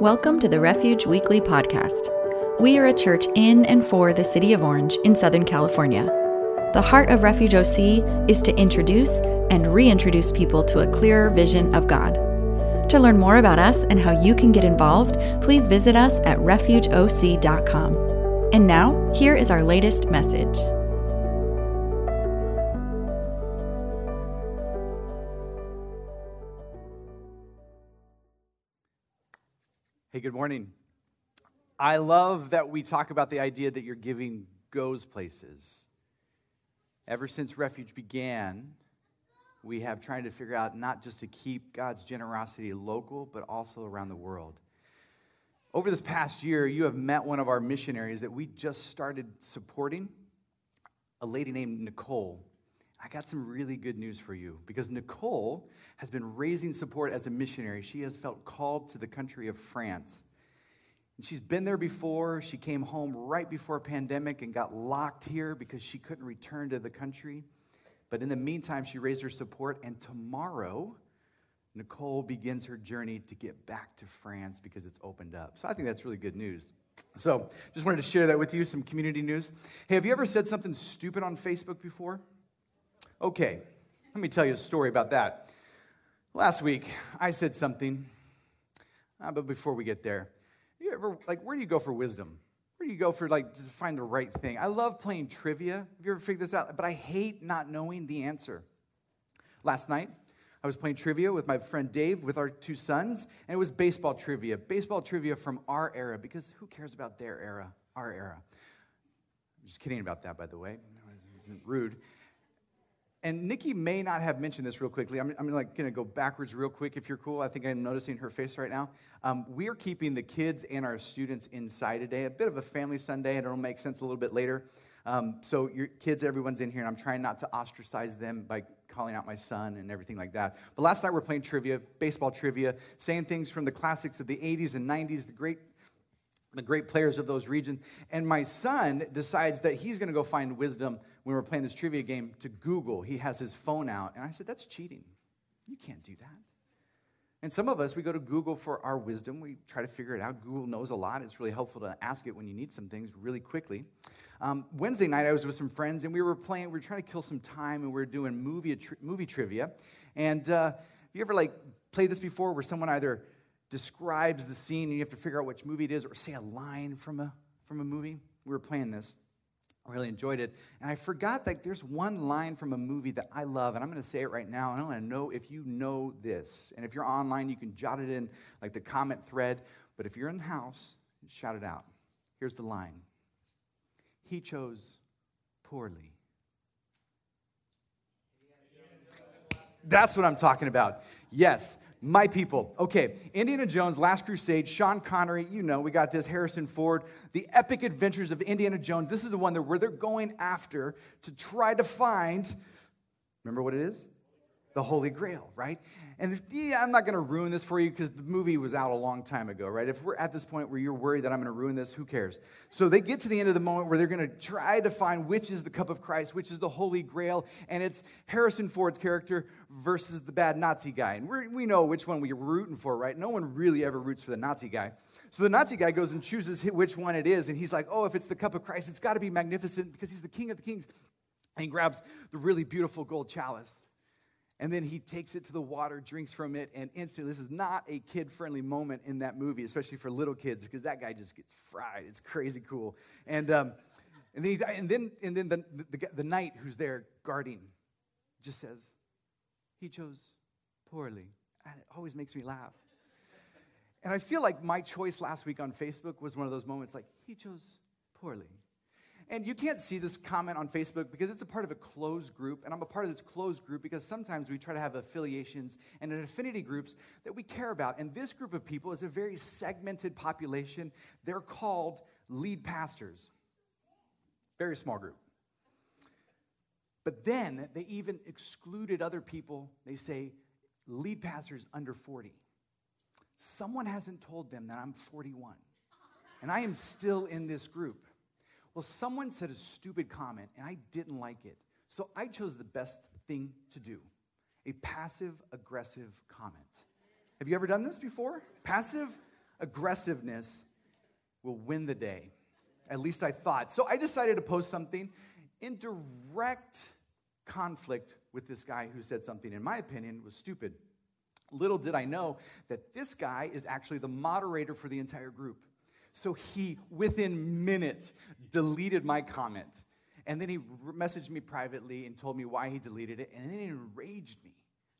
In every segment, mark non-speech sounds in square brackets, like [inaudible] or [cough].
Welcome to the Refuge Weekly Podcast. We are a church in and for the city of Orange in Southern California. The heart of Refuge OC is to introduce and reintroduce people to a clearer vision of God. To learn more about us and how you can get involved, please visit us at refugeoc.com. And now, here is our latest message. Hey, good morning. I love that we talk about the idea that your giving goes places. Ever since Refuge began, we have trying to figure out not just to keep God's generosity local, but also around the world. Over this past year, you have met one of our missionaries that we just started supporting, a lady named Nicole. I got some really good news for you because Nicole has been raising support as a missionary. She has felt called to the country of France. And she's been there before. She came home right before a pandemic and got locked here because she couldn't return to the country. But in the meantime, she raised her support, and tomorrow, Nicole begins her journey to get back to France because it's opened up. So I think that's really good news. So just wanted to share that with you, some community news. Hey, have you ever said something stupid on Facebook before? Okay, let me tell you a story about that. Last week, I said something, uh, but before we get there, you ever, like, where do you go for wisdom? Where do you go for like to find the right thing? I love playing trivia. Have you ever figured this out? But I hate not knowing the answer. Last night, I was playing trivia with my friend Dave with our two sons, and it was baseball trivia. Baseball trivia from our era, because who cares about their era, our era? I'm just kidding about that, by the way. It wasn't rude. And Nikki may not have mentioned this real quickly. I'm, I'm like to go backwards real quick if you're cool. I think I'm noticing her face right now. Um, we are keeping the kids and our students inside today. A bit of a family Sunday, and it'll make sense a little bit later. Um, so your kids, everyone's in here, and I'm trying not to ostracize them by calling out my son and everything like that. But last night we're playing trivia, baseball trivia, saying things from the classics of the 80s and 90s, the great the great players of those regions. And my son decides that he's going to go find wisdom when we were playing this trivia game to Google. He has his phone out. And I said, That's cheating. You can't do that. And some of us, we go to Google for our wisdom. We try to figure it out. Google knows a lot. It's really helpful to ask it when you need some things really quickly. Um, Wednesday night, I was with some friends and we were playing, we were trying to kill some time and we were doing movie, movie trivia. And uh, have you ever like played this before where someone either describes the scene and you have to figure out which movie it is or say a line from a, from a movie? We were playing this. Really enjoyed it. And I forgot that there's one line from a movie that I love, and I'm going to say it right now. And I want to know if you know this. And if you're online, you can jot it in like the comment thread. But if you're in the house, shout it out. Here's the line He chose poorly. That's what I'm talking about. Yes, my people. Okay, Indiana Jones, Last Crusade, Sean Connery, you know, we got this, Harrison Ford, the epic adventures of Indiana Jones. This is the one that where they're going after to try to find, remember what it is? The Holy Grail, right? And yeah, I'm not going to ruin this for you because the movie was out a long time ago, right? If we're at this point where you're worried that I'm going to ruin this, who cares? So they get to the end of the moment where they're going to try to find which is the cup of Christ, which is the Holy Grail, and it's Harrison Ford's character versus the bad Nazi guy. And we we know which one we're rooting for, right? No one really ever roots for the Nazi guy. So the Nazi guy goes and chooses which one it is, and he's like, oh, if it's the cup of Christ, it's got to be magnificent because he's the king of the kings. And he grabs the really beautiful gold chalice. And then he takes it to the water, drinks from it, and instantly, this is not a kid friendly moment in that movie, especially for little kids, because that guy just gets fried. It's crazy cool. And, um, and then, he, and then, and then the, the, the knight who's there guarding just says, He chose poorly. And it always makes me laugh. And I feel like my choice last week on Facebook was one of those moments like, He chose poorly. And you can't see this comment on Facebook because it's a part of a closed group. And I'm a part of this closed group because sometimes we try to have affiliations and affinity groups that we care about. And this group of people is a very segmented population. They're called lead pastors. Very small group. But then they even excluded other people. They say lead pastors under 40. Someone hasn't told them that I'm 41. And I am still in this group. Well, someone said a stupid comment and I didn't like it. So I chose the best thing to do a passive aggressive comment. Have you ever done this before? Passive aggressiveness will win the day. At least I thought. So I decided to post something in direct conflict with this guy who said something, in my opinion, was stupid. Little did I know that this guy is actually the moderator for the entire group. So he, within minutes, deleted my comment. And then he messaged me privately and told me why he deleted it, and then it enraged me.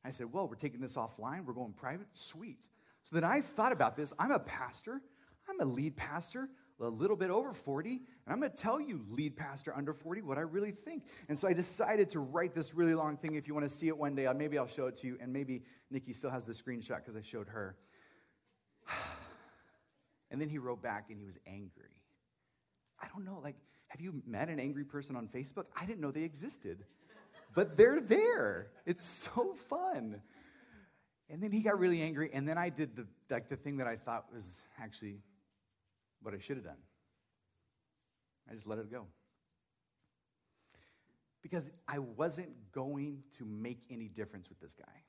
I said, Well, we're taking this offline, we're going private? Sweet. So then I thought about this. I'm a pastor, I'm a lead pastor, a little bit over 40, and I'm gonna tell you, lead pastor under 40, what I really think. And so I decided to write this really long thing. If you wanna see it one day, maybe I'll show it to you, and maybe Nikki still has the screenshot because I showed her. And then he wrote back and he was angry. I don't know, like, have you met an angry person on Facebook? I didn't know they existed. But they're there. It's so fun. And then he got really angry, and then I did the like the thing that I thought was actually what I should have done. I just let it go. Because I wasn't going to make any difference with this guy.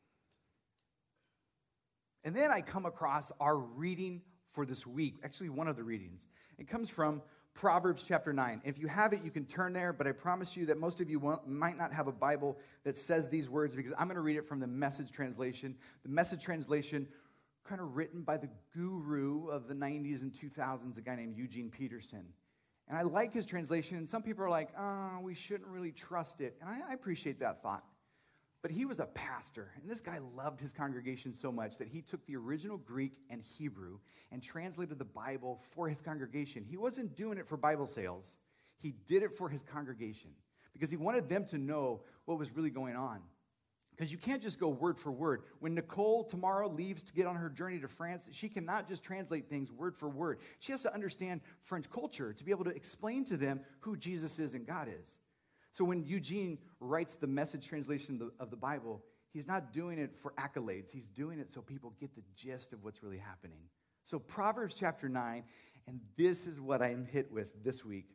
And then I come across our reading for this week, actually, one of the readings. It comes from Proverbs chapter 9. If you have it, you can turn there, but I promise you that most of you might not have a Bible that says these words because I'm going to read it from the message translation. The message translation, kind of written by the guru of the 90s and 2000s, a guy named Eugene Peterson. And I like his translation, and some people are like, oh, we shouldn't really trust it. And I, I appreciate that thought. But he was a pastor, and this guy loved his congregation so much that he took the original Greek and Hebrew and translated the Bible for his congregation. He wasn't doing it for Bible sales, he did it for his congregation because he wanted them to know what was really going on. Because you can't just go word for word. When Nicole tomorrow leaves to get on her journey to France, she cannot just translate things word for word. She has to understand French culture to be able to explain to them who Jesus is and God is. So when Eugene writes the message translation of the Bible, he's not doing it for accolades. He's doing it so people get the gist of what's really happening. So Proverbs chapter 9, and this is what I'm hit with this week,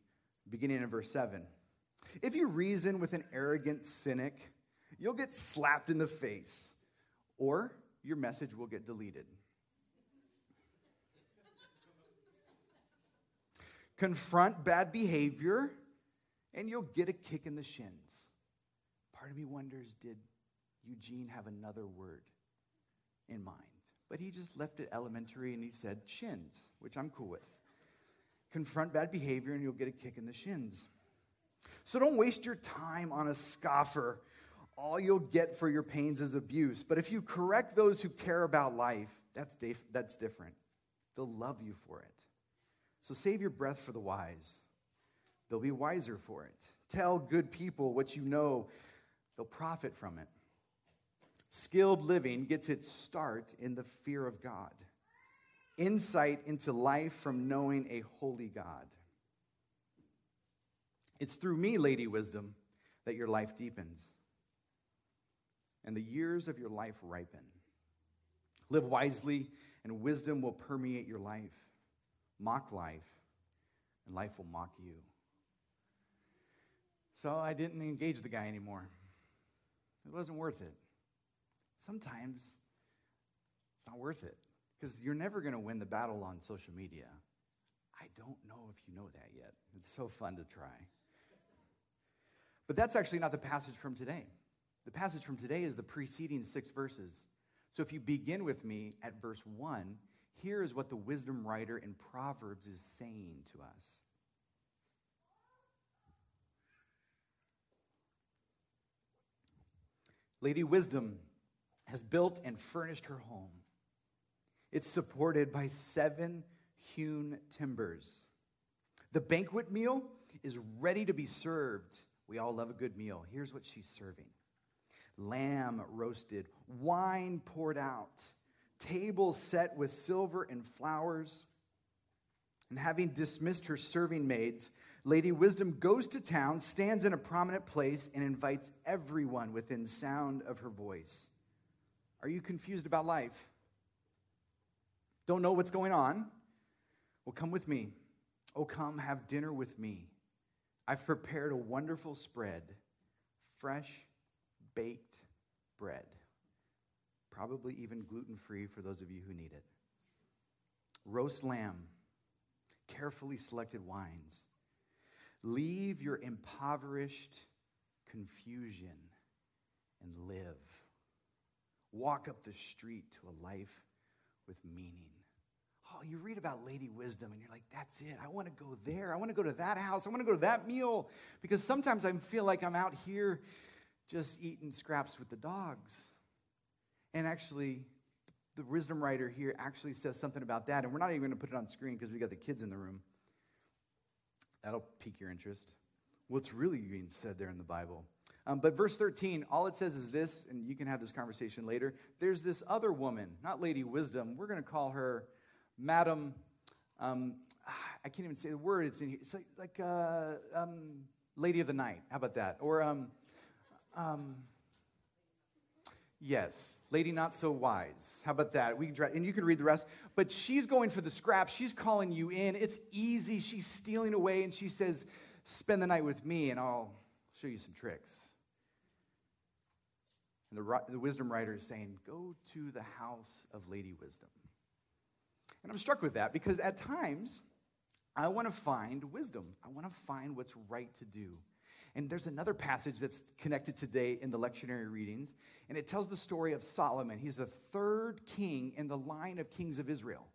beginning in verse 7. If you reason with an arrogant cynic, you'll get slapped in the face, or your message will get deleted. Confront bad behavior and you'll get a kick in the shins. Part of me wonders did Eugene have another word in mind? But he just left it elementary and he said shins, which I'm cool with. Confront bad behavior and you'll get a kick in the shins. So don't waste your time on a scoffer. All you'll get for your pains is abuse. But if you correct those who care about life, that's, dif- that's different. They'll love you for it. So save your breath for the wise they'll be wiser for it. Tell good people what you know, they'll profit from it. Skilled living gets its start in the fear of God, insight into life from knowing a holy God. It's through me, Lady Wisdom, that your life deepens and the years of your life ripen. Live wisely, and wisdom will permeate your life. Mock life, and life will mock you. So I didn't engage the guy anymore. It wasn't worth it. Sometimes it's not worth it because you're never going to win the battle on social media. I don't know if you know that yet. It's so fun to try. But that's actually not the passage from today. The passage from today is the preceding six verses. So if you begin with me at verse 1, here is what the wisdom writer in Proverbs is saying to us. Lady Wisdom has built and furnished her home. It's supported by seven hewn timbers. The banquet meal is ready to be served. We all love a good meal. Here's what she's serving lamb roasted, wine poured out, tables set with silver and flowers. And having dismissed her serving maids, Lady Wisdom goes to town, stands in a prominent place, and invites everyone within sound of her voice. Are you confused about life? Don't know what's going on? Well, come with me. Oh, come have dinner with me. I've prepared a wonderful spread fresh, baked bread. Probably even gluten free for those of you who need it. roast lamb, carefully selected wines. Leave your impoverished confusion and live. Walk up the street to a life with meaning. Oh, you read about Lady Wisdom and you're like, that's it. I want to go there. I want to go to that house. I want to go to that meal. Because sometimes I feel like I'm out here just eating scraps with the dogs. And actually, the wisdom writer here actually says something about that. And we're not even going to put it on screen because we got the kids in the room. That'll pique your interest. What's really being said there in the Bible? Um, but verse 13, all it says is this, and you can have this conversation later. There's this other woman, not Lady Wisdom. We're going to call her Madam. Um, I can't even say the word. It's in here. It's like, like uh, um, Lady of the Night. How about that? Or um, um, yes, Lady Not So Wise. How about that? We can try, and you can read the rest. But she's going for the scrap. She's calling you in. It's easy. She's stealing away, and she says, "Spend the night with me, and I'll show you some tricks." And the, the wisdom writer is saying, Go to the house of Lady Wisdom. And I'm struck with that because at times I want to find wisdom. I want to find what's right to do. And there's another passage that's connected today in the lectionary readings, and it tells the story of Solomon. He's the third king in the line of kings of Israel.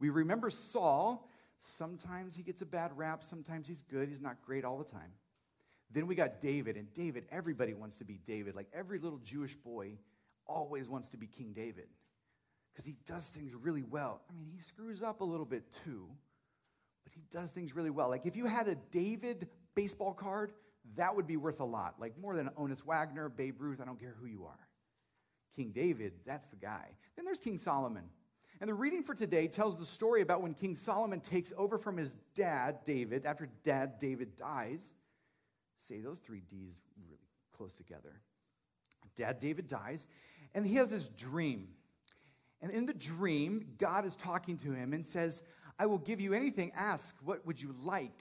We remember Saul. Sometimes he gets a bad rap, sometimes he's good, he's not great all the time. Then we got David, and David, everybody wants to be David. Like every little Jewish boy always wants to be King David because he does things really well. I mean, he screws up a little bit too, but he does things really well. Like if you had a David baseball card, that would be worth a lot. Like more than Honus Wagner, Babe Ruth, I don't care who you are. King David, that's the guy. Then there's King Solomon. And the reading for today tells the story about when King Solomon takes over from his dad, David, after dad David dies say those three D's really close together. Dad David dies, and he has this dream. And in the dream, God is talking to him and says, I will give you anything. Ask, what would you like?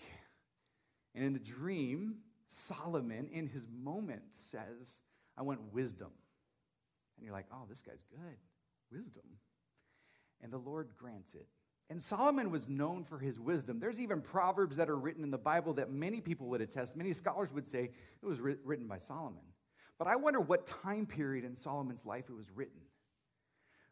And in the dream, Solomon, in his moment, says, I want wisdom. And you're like, oh, this guy's good. Wisdom. And the Lord grants it. And Solomon was known for his wisdom. There's even proverbs that are written in the Bible that many people would attest. Many scholars would say it was written by Solomon. But I wonder what time period in Solomon's life it was written.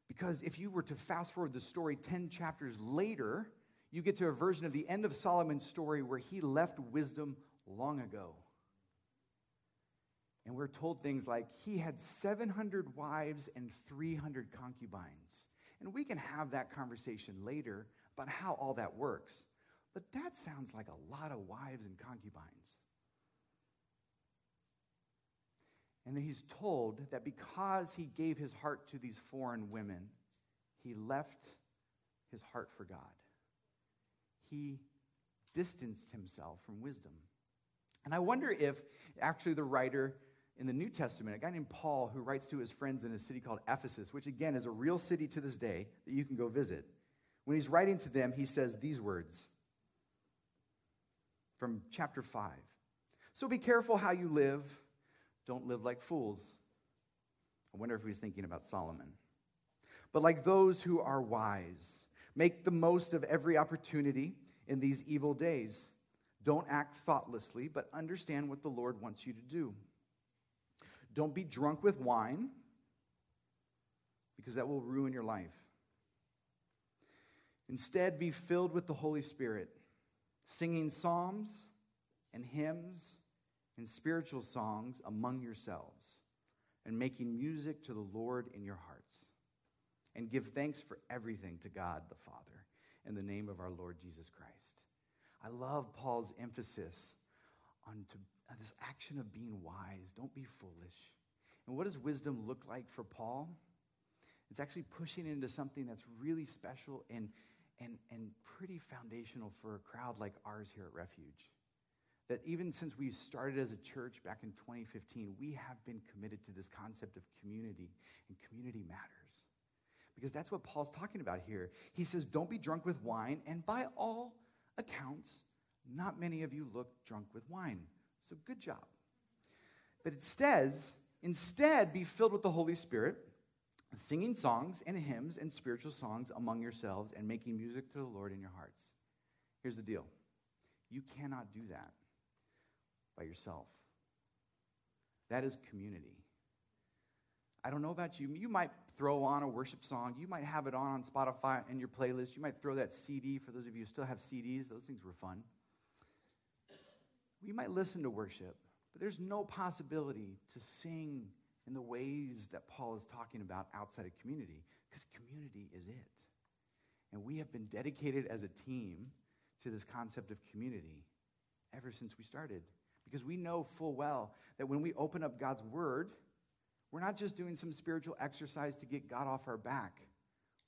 Because if you were to fast forward the story 10 chapters later, you get to a version of the end of Solomon's story where he left wisdom long ago. And we're told things like he had 700 wives and 300 concubines. And we can have that conversation later about how all that works. But that sounds like a lot of wives and concubines. And then he's told that because he gave his heart to these foreign women, he left his heart for God. He distanced himself from wisdom. And I wonder if actually the writer in the New Testament, a guy named Paul who writes to his friends in a city called Ephesus, which again is a real city to this day that you can go visit. When he's writing to them, he says these words from chapter 5. So be careful how you live. Don't live like fools. I wonder if he's thinking about Solomon. But like those who are wise, make the most of every opportunity in these evil days. Don't act thoughtlessly, but understand what the Lord wants you to do. Don't be drunk with wine, because that will ruin your life. Instead, be filled with the Holy Spirit, singing psalms and hymns and spiritual songs among yourselves, and making music to the Lord in your hearts. And give thanks for everything to God the Father in the name of our Lord Jesus Christ. I love Paul's emphasis on to this action of being wise. Don't be foolish. And what does wisdom look like for Paul? It's actually pushing into something that's really special and, and, and pretty foundational for a crowd like ours here at Refuge. That even since we started as a church back in 2015, we have been committed to this concept of community, and community matters. Because that's what Paul's talking about here. He says, Don't be drunk with wine, and by all accounts, not many of you look drunk with wine. So good job. But it says, instead, be filled with the Holy Spirit, singing songs and hymns and spiritual songs among yourselves and making music to the Lord in your hearts. Here's the deal you cannot do that by yourself. That is community. I don't know about you. You might throw on a worship song. You might have it on on Spotify in your playlist. You might throw that CD for those of you who still have CDs. Those things were fun. You might listen to worship, but there's no possibility to sing in the ways that Paul is talking about outside of community because community is it. And we have been dedicated as a team to this concept of community ever since we started because we know full well that when we open up God's word, we're not just doing some spiritual exercise to get God off our back.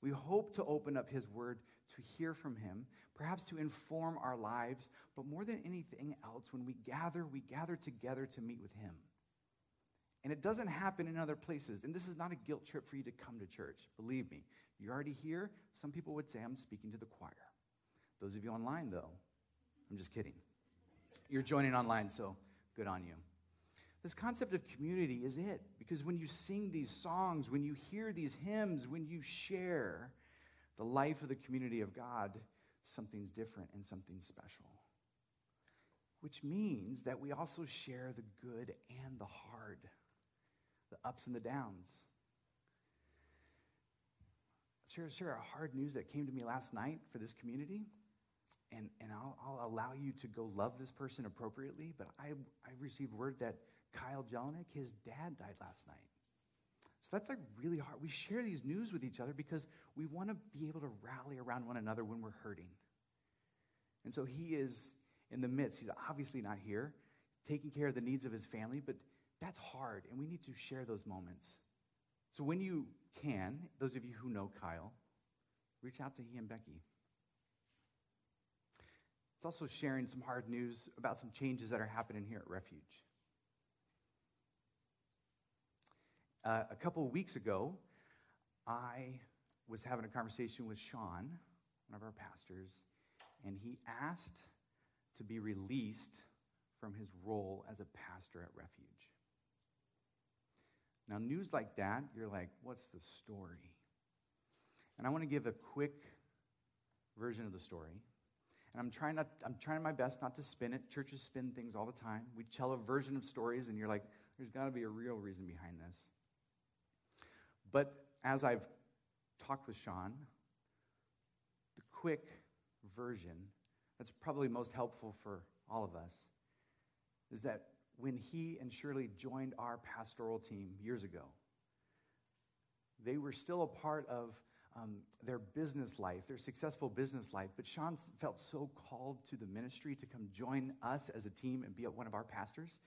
We hope to open up His Word to hear from Him, perhaps to inform our lives, but more than anything else, when we gather, we gather together to meet with Him. And it doesn't happen in other places. And this is not a guilt trip for you to come to church. Believe me, you're already here. Some people would say I'm speaking to the choir. Those of you online, though, I'm just kidding. You're joining online, so good on you. This concept of community is it. Because when you sing these songs, when you hear these hymns, when you share the life of the community of God, something's different and something special. Which means that we also share the good and the hard, the ups and the downs. Share, share a hard news that came to me last night for this community and, and I'll, I'll, allow you to go love this person appropriately, but I, I received word that Kyle Jelinek, his dad died last night. So that's like really hard. We share these news with each other because we want to be able to rally around one another when we're hurting. And so he is in the midst. He's obviously not here, taking care of the needs of his family, but that's hard, and we need to share those moments. So when you can, those of you who know Kyle, reach out to he and Becky. It's also sharing some hard news about some changes that are happening here at Refuge. Uh, a couple of weeks ago, I was having a conversation with Sean, one of our pastors, and he asked to be released from his role as a pastor at Refuge. Now, news like that, you're like, what's the story? And I want to give a quick version of the story. And I'm trying, not, I'm trying my best not to spin it. Churches spin things all the time. We tell a version of stories, and you're like, there's got to be a real reason behind this. But as I've talked with Sean, the quick version that's probably most helpful for all of us is that when he and Shirley joined our pastoral team years ago, they were still a part of um, their business life, their successful business life. But Sean felt so called to the ministry to come join us as a team and be one of our pastors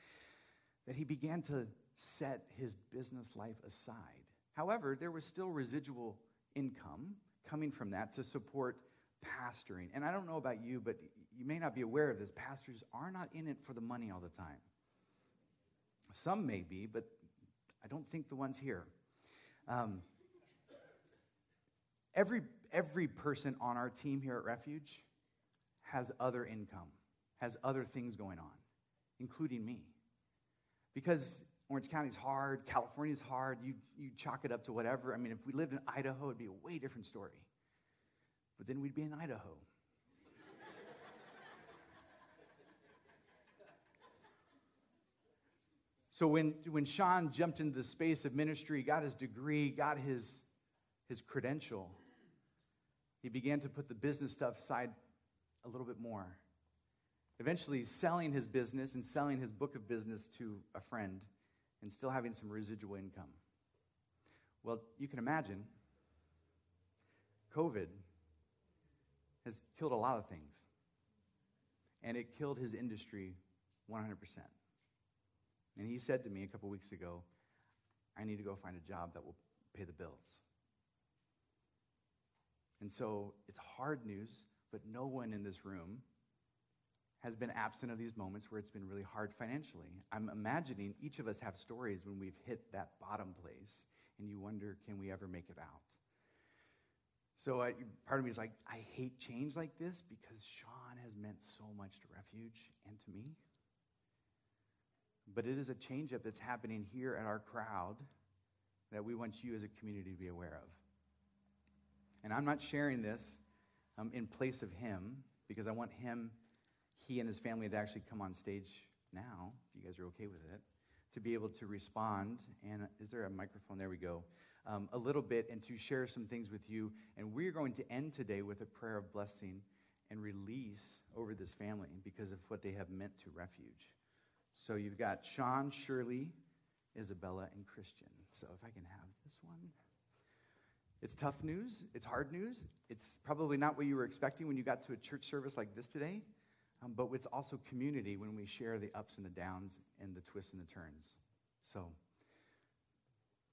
that he began to set his business life aside However, there was still residual income coming from that to support pastoring. And I don't know about you, but you may not be aware of this. Pastors are not in it for the money all the time. Some may be, but I don't think the ones here. Um, every, every person on our team here at Refuge has other income, has other things going on, including me. Because Orange County's hard, California's hard, you, you chalk it up to whatever. I mean, if we lived in Idaho, it'd be a way different story. But then we'd be in Idaho. [laughs] so when, when Sean jumped into the space of ministry, got his degree, got his, his credential, he began to put the business stuff aside a little bit more. Eventually, selling his business and selling his book of business to a friend and still having some residual income. Well, you can imagine COVID has killed a lot of things, and it killed his industry 100%. And he said to me a couple weeks ago, I need to go find a job that will pay the bills. And so it's hard news, but no one in this room has been absent of these moments where it's been really hard financially. I'm imagining each of us have stories when we've hit that bottom place and you wonder, can we ever make it out? So I, part of me is like, I hate change like this because Sean has meant so much to Refuge and to me. But it is a change up that's happening here at our crowd that we want you as a community to be aware of. And I'm not sharing this um, in place of him because I want him, he and his family to actually come on stage now, if you guys are okay with it, to be able to respond. And is there a microphone? There we go. Um, a little bit and to share some things with you. And we're going to end today with a prayer of blessing and release over this family because of what they have meant to refuge. So you've got Sean, Shirley, Isabella, and Christian. So if I can have this one. It's tough news. It's hard news. It's probably not what you were expecting when you got to a church service like this today. Um, but it's also community when we share the ups and the downs and the twists and the turns. So,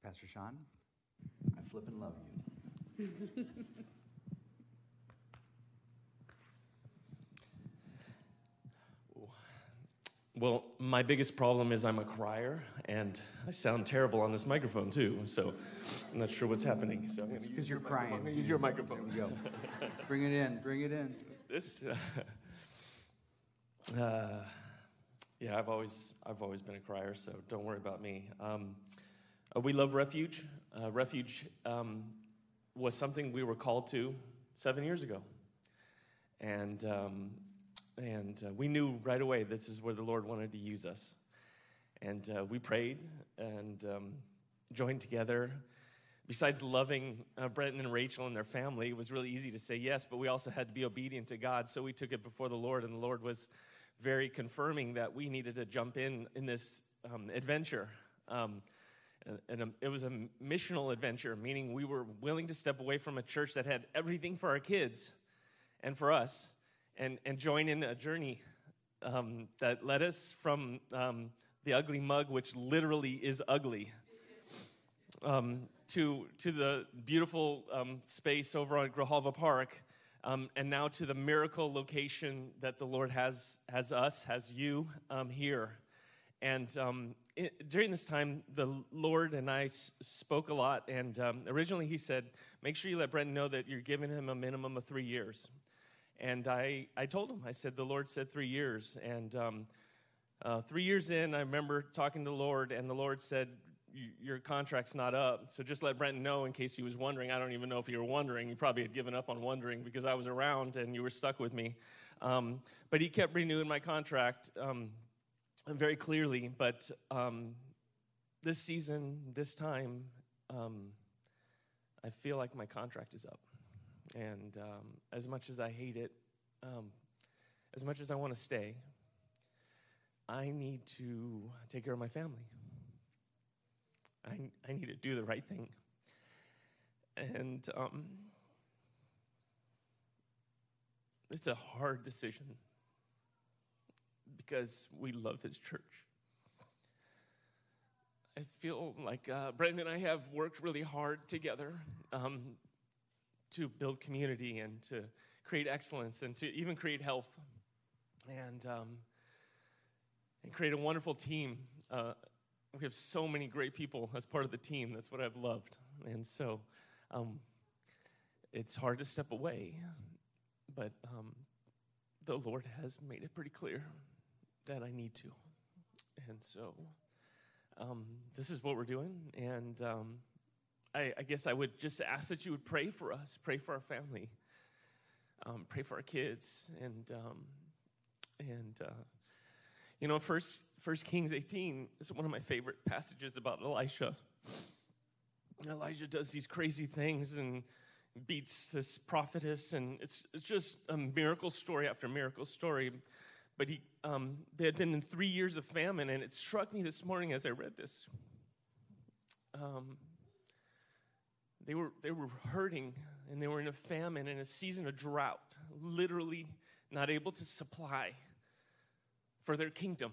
Pastor Sean, I flip and love you. Well, my biggest problem is I'm a crier, and I sound terrible on this microphone too. So I'm not sure what's happening. So because you're crying. I'm use your microphone. There we go. bring it in. Bring it in. This. Uh, [laughs] uh, yeah, I've always I've always been a crier, so don't worry about me. Um, uh, we love refuge. Uh, refuge um, was something we were called to seven years ago, and um, and uh, we knew right away this is where the Lord wanted to use us. And uh, we prayed and um, joined together. Besides loving uh, Brenton and Rachel and their family, it was really easy to say yes, but we also had to be obedient to God. So we took it before the Lord, and the Lord was very confirming that we needed to jump in in this um, adventure. Um, and, and it was a missional adventure, meaning we were willing to step away from a church that had everything for our kids and for us and, and join in a journey um, that led us from um, the ugly mug, which literally is ugly, um, to, to the beautiful um, space over on Grijalva Park, um, and now to the miracle location that the Lord has, has us, has you um, here. And it, during this time, the Lord and I s- spoke a lot. And originally, He said, Make sure you let Brenton know that you're giving him a minimum of three years. And I, I told him, I said, the Lord said three years. And um, uh, three years in, I remember talking to the Lord, and the Lord said, Your contract's not up. So just let Brenton know in case he was wondering. I don't even know if you were wondering. You probably had given up on wondering because I was around and you were stuck with me. Um, but he kept renewing my contract um, very clearly. But um, this season, this time, um, I feel like my contract is up. And um, as much as I hate it, um, as much as I want to stay, I need to take care of my family. I, I need to do the right thing. And um, it's a hard decision because we love this church. I feel like uh, Brenton and I have worked really hard together. Um, to build community and to create excellence and to even create health and, um, and create a wonderful team. Uh, we have so many great people as part of the team. That's what I've loved. And so um, it's hard to step away, but um, the Lord has made it pretty clear that I need to. And so um, this is what we're doing. And um, I, I, guess I would just ask that you would pray for us, pray for our family, um, pray for our kids, and um, and uh, you know, First First Kings eighteen is one of my favorite passages about Elisha. Elijah does these crazy things and beats this prophetess, and it's it's just a miracle story after miracle story. But he, um, they had been in three years of famine, and it struck me this morning as I read this. Um, they were, they were hurting and they were in a famine in a season of drought, literally not able to supply for their kingdom.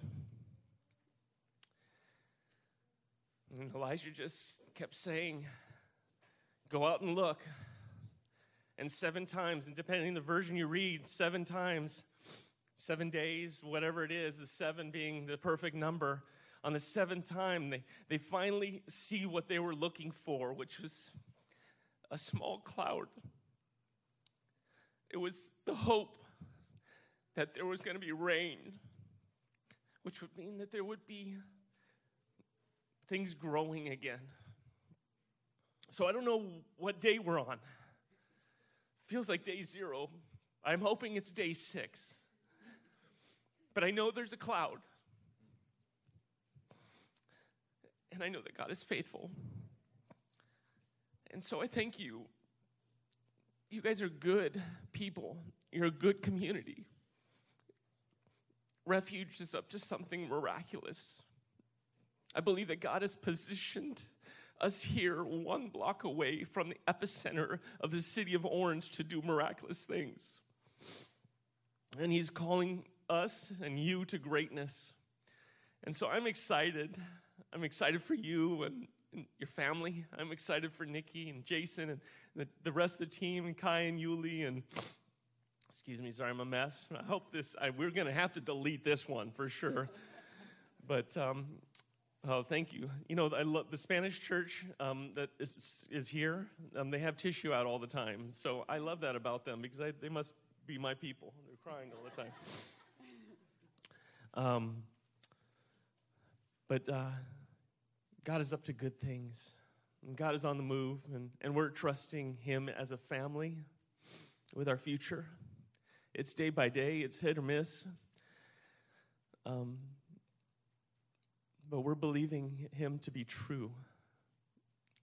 And Elijah just kept saying, Go out and look. And seven times, and depending on the version you read, seven times, seven days, whatever it is, the seven being the perfect number. On the seventh time, they, they finally see what they were looking for, which was a small cloud. It was the hope that there was going to be rain, which would mean that there would be things growing again. So I don't know what day we're on. Feels like day zero. I'm hoping it's day six. But I know there's a cloud. And I know that God is faithful. And so I thank you. You guys are good people, you're a good community. Refuge is up to something miraculous. I believe that God has positioned us here one block away from the epicenter of the city of Orange to do miraculous things. And He's calling us and you to greatness. And so I'm excited. I'm excited for you and, and your family. I'm excited for Nikki and Jason and the, the rest of the team and Kai and Yuli and excuse me, sorry, I'm a mess. I hope this, I, we're going to have to delete this one for sure. [laughs] but um, Oh, thank you. You know, I love the Spanish church um, that is, is here. Um, they have tissue out all the time. So I love that about them because I, they must be my people. They're crying all the time. [laughs] Um, but uh, God is up to good things. And God is on the move, and, and we're trusting Him as a family with our future. It's day by day, it's hit or miss. Um, but we're believing Him to be true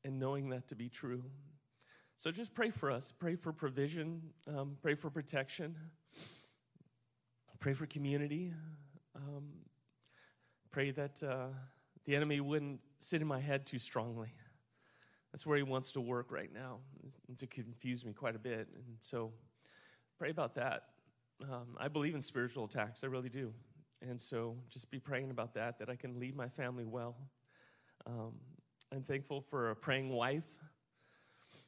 and knowing that to be true. So just pray for us. Pray for provision. Um, pray for protection. Pray for community. Um, pray that uh, the enemy wouldn't sit in my head too strongly. That's where he wants to work right now, to confuse me quite a bit. And so pray about that. Um, I believe in spiritual attacks, I really do. And so just be praying about that, that I can lead my family well. Um, I'm thankful for a praying wife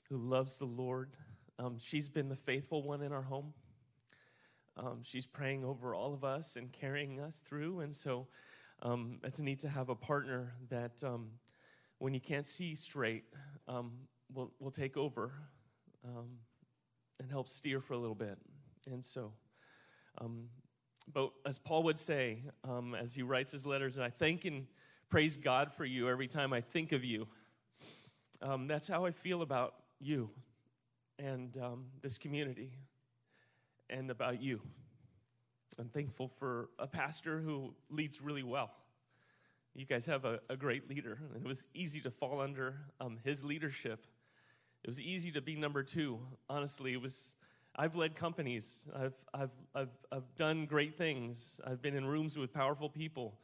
who loves the Lord. Um, she's been the faithful one in our home. Um, she's praying over all of us and carrying us through. And so um, it's neat to have a partner that um, when you can't see straight, will will take over and help steer for a little bit. And so but as Paul would say, um, as he writes his letters, and I thank and praise God for you every time I think of you. Um, that's how I feel about you and um, this community and about you. I'm thankful for a pastor who leads really well. You guys have a, a great leader, and it was easy to fall under um, his leadership. It was easy to be number two. Honestly, it was I've led companies. I've, I've, I've, I've done great things. I've been in rooms with powerful people.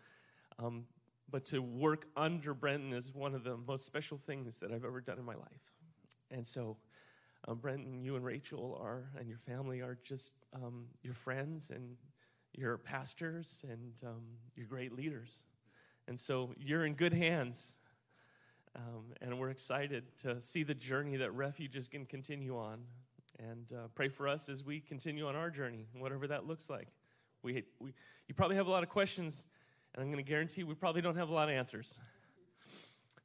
Um, but to work under Brenton is one of the most special things that I've ever done in my life. And so, um, Brenton, you and Rachel are, and your family are just um, your friends and your pastors and um, your great leaders. And so you're in good hands. Um, and we're excited to see the journey that Refuge is going to continue on and uh, pray for us as we continue on our journey, whatever that looks like. We, we, you probably have a lot of questions, and I'm going to guarantee we probably don't have a lot of answers.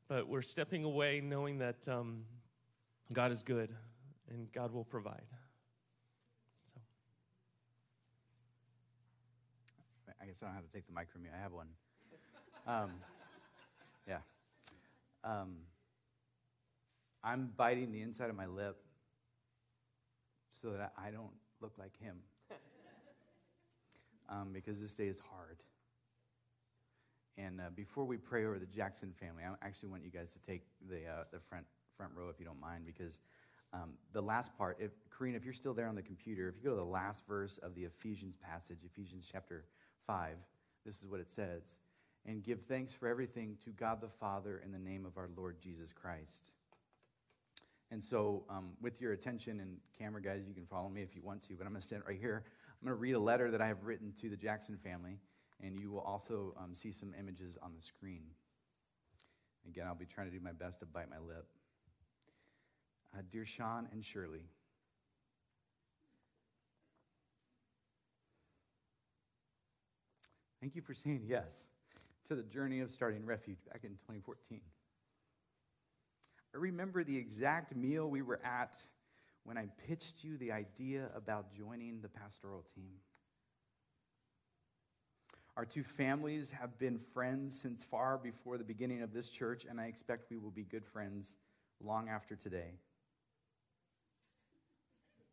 But we're stepping away knowing that um, God is good and God will provide. So. I guess I don't have to take the mic from you. I have one. Um, yeah. Um, I'm biting the inside of my lip so that I don't look like him. [laughs] um, because this day is hard. And uh, before we pray over the Jackson family, I actually want you guys to take the, uh, the front, front row if you don't mind, because um, the last part, if, Karina, if you're still there on the computer, if you go to the last verse of the Ephesians passage, Ephesians chapter 5, this is what it says. And give thanks for everything to God the Father in the name of our Lord Jesus Christ and so, um, with your attention and camera guys, you can follow me if you want to, but I'm going to stand right here. I'm going to read a letter that I have written to the Jackson family, and you will also um, see some images on the screen. Again, I'll be trying to do my best to bite my lip. Uh, dear Sean and Shirley, thank you for saying yes to the journey of starting Refuge back in 2014. I remember the exact meal we were at when I pitched you the idea about joining the pastoral team. Our two families have been friends since far before the beginning of this church, and I expect we will be good friends long after today.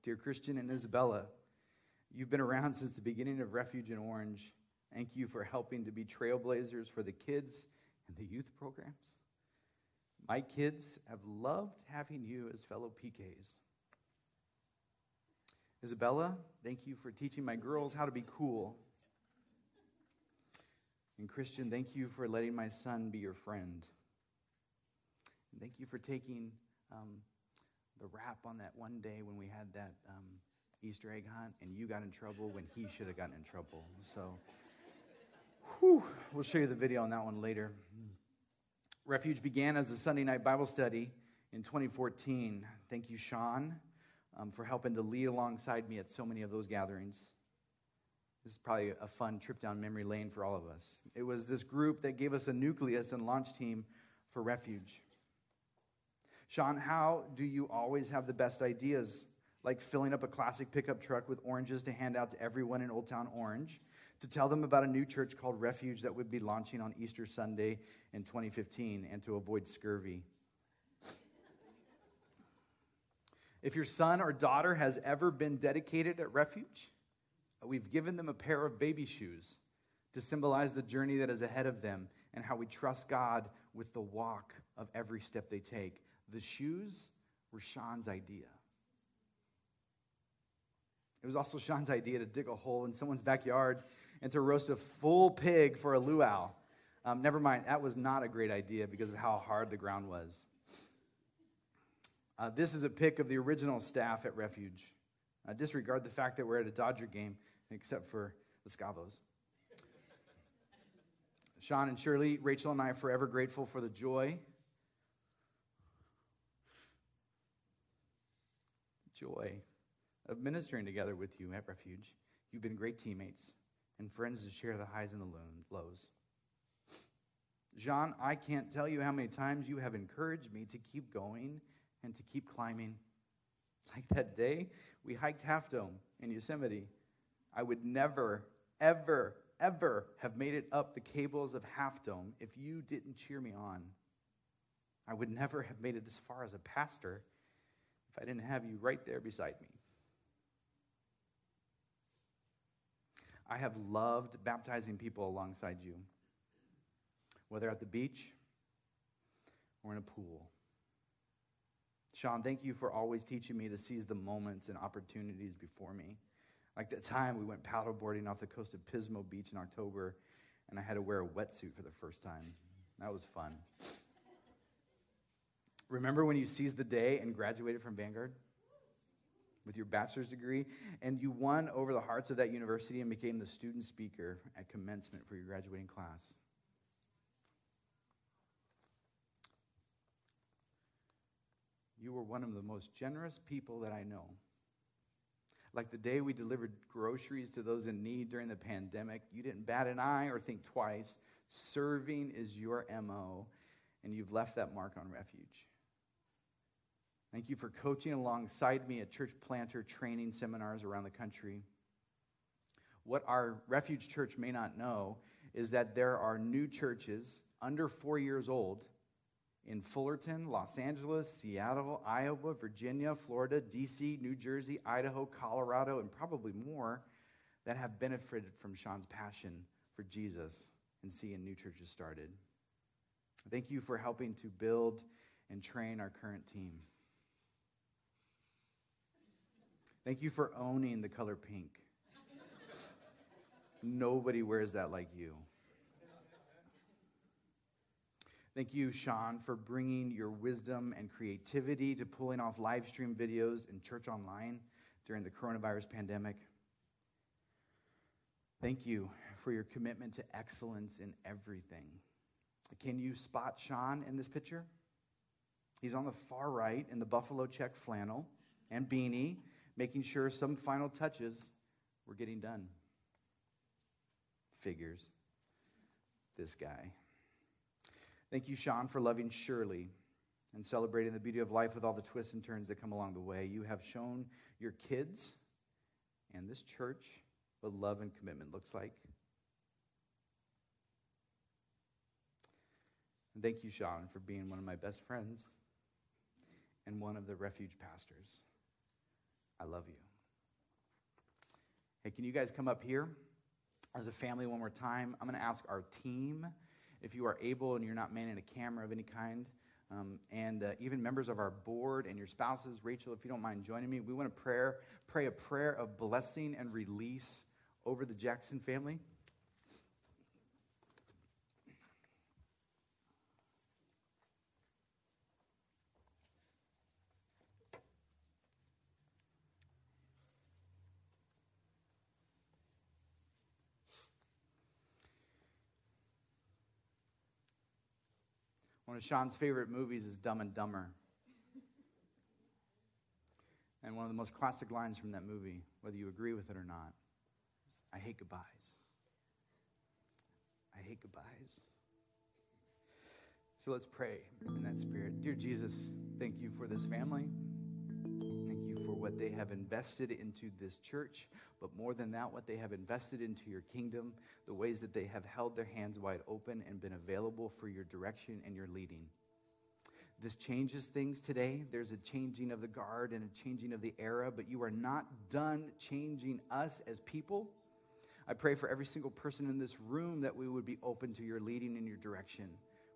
Dear Christian and Isabella, you've been around since the beginning of Refuge in Orange. Thank you for helping to be trailblazers for the kids and the youth programs. My kids have loved having you as fellow PKs. Isabella, thank you for teaching my girls how to be cool. And Christian, thank you for letting my son be your friend. And thank you for taking um, the rap on that one day when we had that um, Easter egg hunt and you got in trouble when he should have gotten in trouble. So, whew, we'll show you the video on that one later. Refuge began as a Sunday night Bible study in 2014. Thank you, Sean, um, for helping to lead alongside me at so many of those gatherings. This is probably a fun trip down memory lane for all of us. It was this group that gave us a nucleus and launch team for Refuge. Sean, how do you always have the best ideas? Like filling up a classic pickup truck with oranges to hand out to everyone in Old Town Orange, to tell them about a new church called Refuge that would be launching on Easter Sunday in 2015, and to avoid scurvy. If your son or daughter has ever been dedicated at Refuge, we've given them a pair of baby shoes to symbolize the journey that is ahead of them and how we trust God with the walk of every step they take. The shoes were Sean's idea. It was also Sean's idea to dig a hole in someone's backyard and to roast a full pig for a luau. Um, never mind, that was not a great idea because of how hard the ground was. Uh, this is a pic of the original staff at Refuge. Uh, disregard the fact that we're at a Dodger game, except for the Scavos. Sean and Shirley, Rachel and I are forever grateful for the joy joy of ministering together with you at Refuge. You've been great teammates and friends to share the highs and the lows. Jean, I can't tell you how many times you have encouraged me to keep going and to keep climbing. Like that day we hiked Half Dome in Yosemite. I would never, ever, ever have made it up the cables of Half Dome if you didn't cheer me on. I would never have made it this far as a pastor if I didn't have you right there beside me. I have loved baptizing people alongside you, whether at the beach or in a pool. Sean, thank you for always teaching me to seize the moments and opportunities before me. Like that time we went paddleboarding off the coast of Pismo Beach in October, and I had to wear a wetsuit for the first time. That was fun. Remember when you seized the day and graduated from Vanguard? With your bachelor's degree, and you won over the hearts of that university and became the student speaker at commencement for your graduating class. You were one of the most generous people that I know. Like the day we delivered groceries to those in need during the pandemic, you didn't bat an eye or think twice. Serving is your MO, and you've left that mark on refuge. Thank you for coaching alongside me at church planter training seminars around the country. What our refuge church may not know is that there are new churches under four years old in Fullerton, Los Angeles, Seattle, Iowa, Virginia, Florida, DC, New Jersey, Idaho, Colorado, and probably more that have benefited from Sean's passion for Jesus and seeing new churches started. Thank you for helping to build and train our current team. Thank you for owning the color pink. Nobody wears that like you. Thank you, Sean, for bringing your wisdom and creativity to pulling off live stream videos and church online during the coronavirus pandemic. Thank you for your commitment to excellence in everything. Can you spot Sean in this picture? He's on the far right in the buffalo check flannel and beanie, making sure some final touches were getting done. Figures. This guy. Thank you, Sean, for loving Shirley and celebrating the beauty of life with all the twists and turns that come along the way. You have shown your kids and this church what love and commitment looks like. And thank you, Sean, for being one of my best friends. and one of the refuge pastors. I love you. Hey, can you guys come up here as a family one more time? I'm going to ask our team if you are able and you're not manning a camera of any kind. Um, and uh, even members of our board and your spouses, Rachel, if you don't mind joining me, we want to pray, pray a prayer of blessing and release over the Jackson family. One of Sean's favorite movies is Dumb and Dumber. And one of the most classic lines from that movie, whether you agree with it or not, is I hate goodbyes. I hate goodbyes. So let's pray in that spirit. Dear Jesus, thank you for this family what they have invested into this church, but more than that, what they have invested into your kingdom, the ways that they have held their hands wide open and been available for your direction and your leading. This changes things today. There's a changing of the guard and a changing of the era, but you are not done changing us as people. I pray for every single person in this room that we would be open to your leading and your direction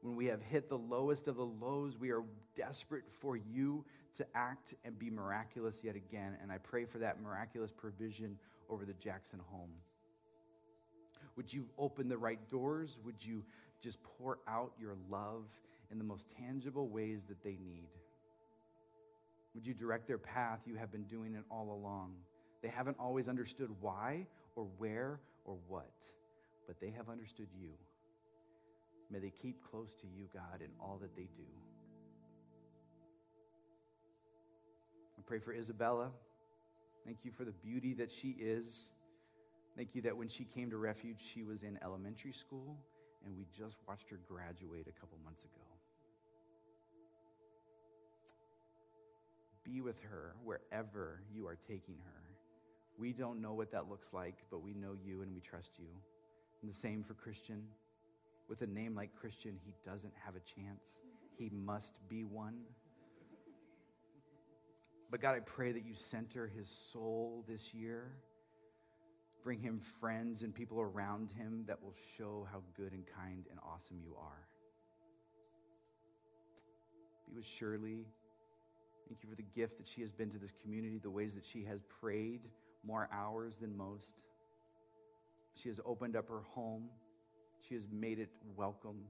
when we have hit the lowest of the lows, we are desperate for you to act and be miraculous yet again. And I pray for that miraculous provision over the Jackson home. Would you open the right doors? Would you just pour out your love in the most tangible ways that they need? Would you direct their path? You have been doing it all along. They haven't always understood why or where or what, but they have understood you. May they keep close to you, God, in all that they do. I pray for Isabella. Thank you for the beauty that she is. Thank you that when she came to Refuge, she was in elementary school, and we just watched her graduate a couple months ago. Be with her wherever you are taking her. We don't know what that looks like, but we know you and we trust you. And the same for Christian. With a name like Christian, he doesn't have a chance. He must be one. But God, I pray that you center his soul this year. Bring him friends and people around him that will show how good and kind and awesome you are. Be with Shirley. Thank you for the gift that she has been to this community, the ways that she has prayed more hours than most. She has opened up her home she has made it welcome.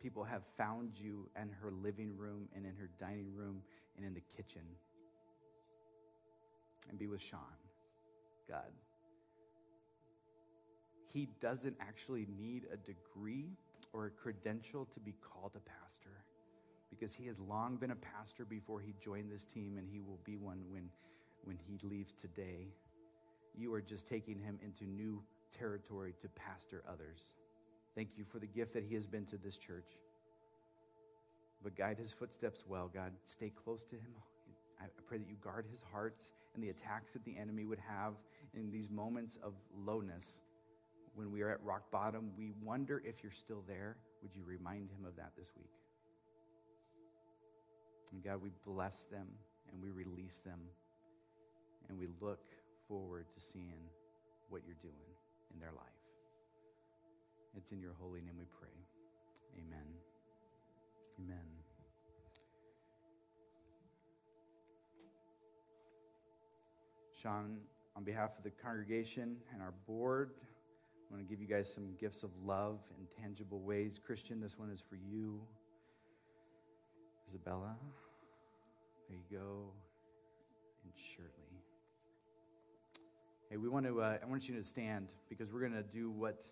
People have found you in her living room and in her dining room and in the kitchen. And be with Sean, God. He doesn't actually need a degree or a credential to be called a pastor because he has long been a pastor before he joined this team and he will be one when, when he leaves today. You are just taking him into new territory to pastor others. Thank you for the gift that he has been to this church. But guide his footsteps well, God. Stay close to him. I pray that you guard his heart and the attacks that the enemy would have in these moments of lowness. When we are at rock bottom, we wonder if you're still there. Would you remind him of that this week? And God, we bless them and we release them and we look forward to seeing what you're doing in their life. It's in your holy name we pray. Amen. Amen. Sean, on behalf of the congregation and our board, I want to give you guys some gifts of love in tangible ways. Christian, this one is for you. Isabella, there you go. And Shirley. Hey, we want to, uh, I want you to stand because we're going to do what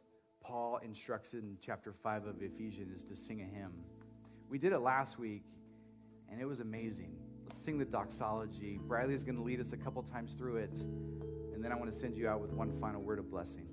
Paul instructs in chapter 5 of Ephesians is to sing a hymn. We did it last week, and it was amazing. Let's sing the doxology. Bradley's going to lead us a couple times through it, and then I want to send you out with one final word of blessing.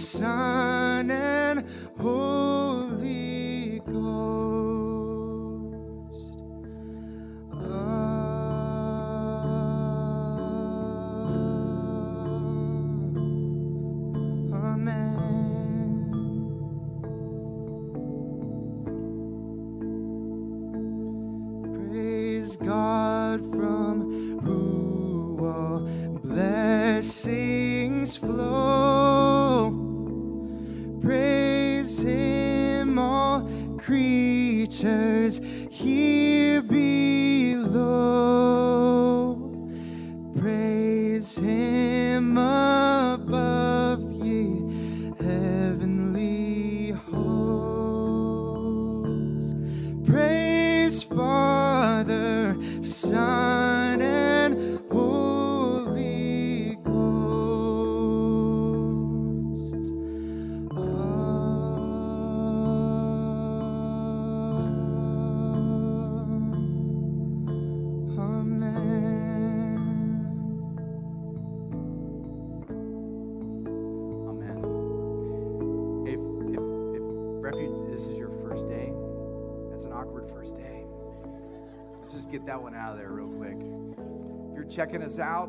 sun and hope. That one out of there real quick. If you're checking us out,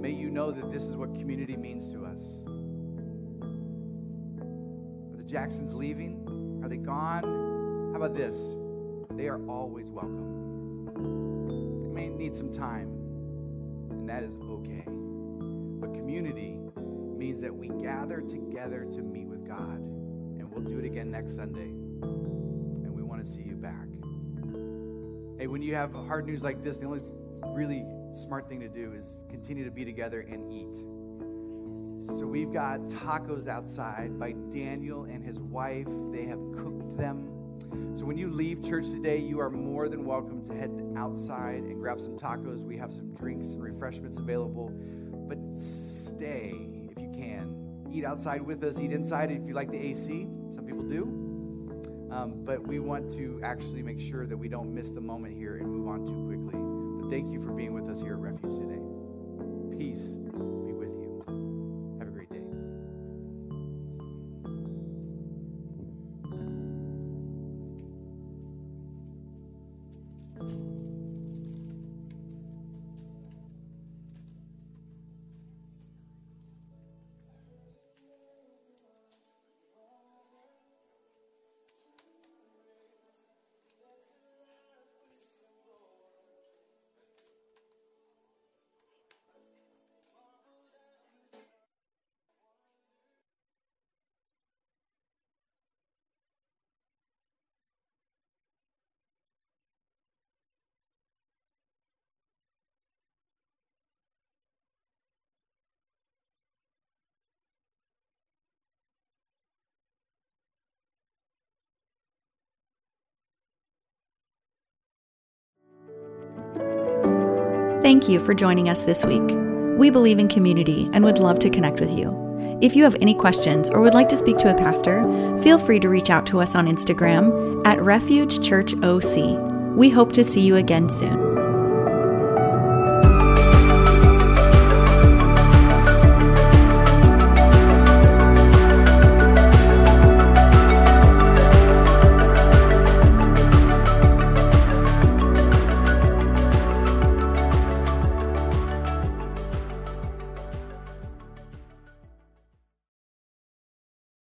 may you know that this is what community means to us. Are the Jacksons leaving? Are they gone? How about this? They are always welcome. They may need some time, and that is okay. But community means that we gather together to meet with God, we'll do it again next Sunday. And we want to see you back. Hey, when you have hard news like this, the only really smart thing to do is continue to be together and eat. So we've got tacos outside by Daniel and his wife. They have cooked them. So when you leave church today, you are more than welcome to head outside and grab some tacos. We have some drinks and refreshments available. But stay if you can. Eat outside with us, eat inside if you like the AC. Um, but we want to actually make sure that we don't miss the moment here and move on too quickly. But thank you for being with us here at Refuge today. Peace. Thank you for joining us this week. We believe in community and would love to connect with you. If you have any questions or would like to speak to a pastor, feel free to reach out to us on Instagram at Refuge Church OC. We hope to see you again soon.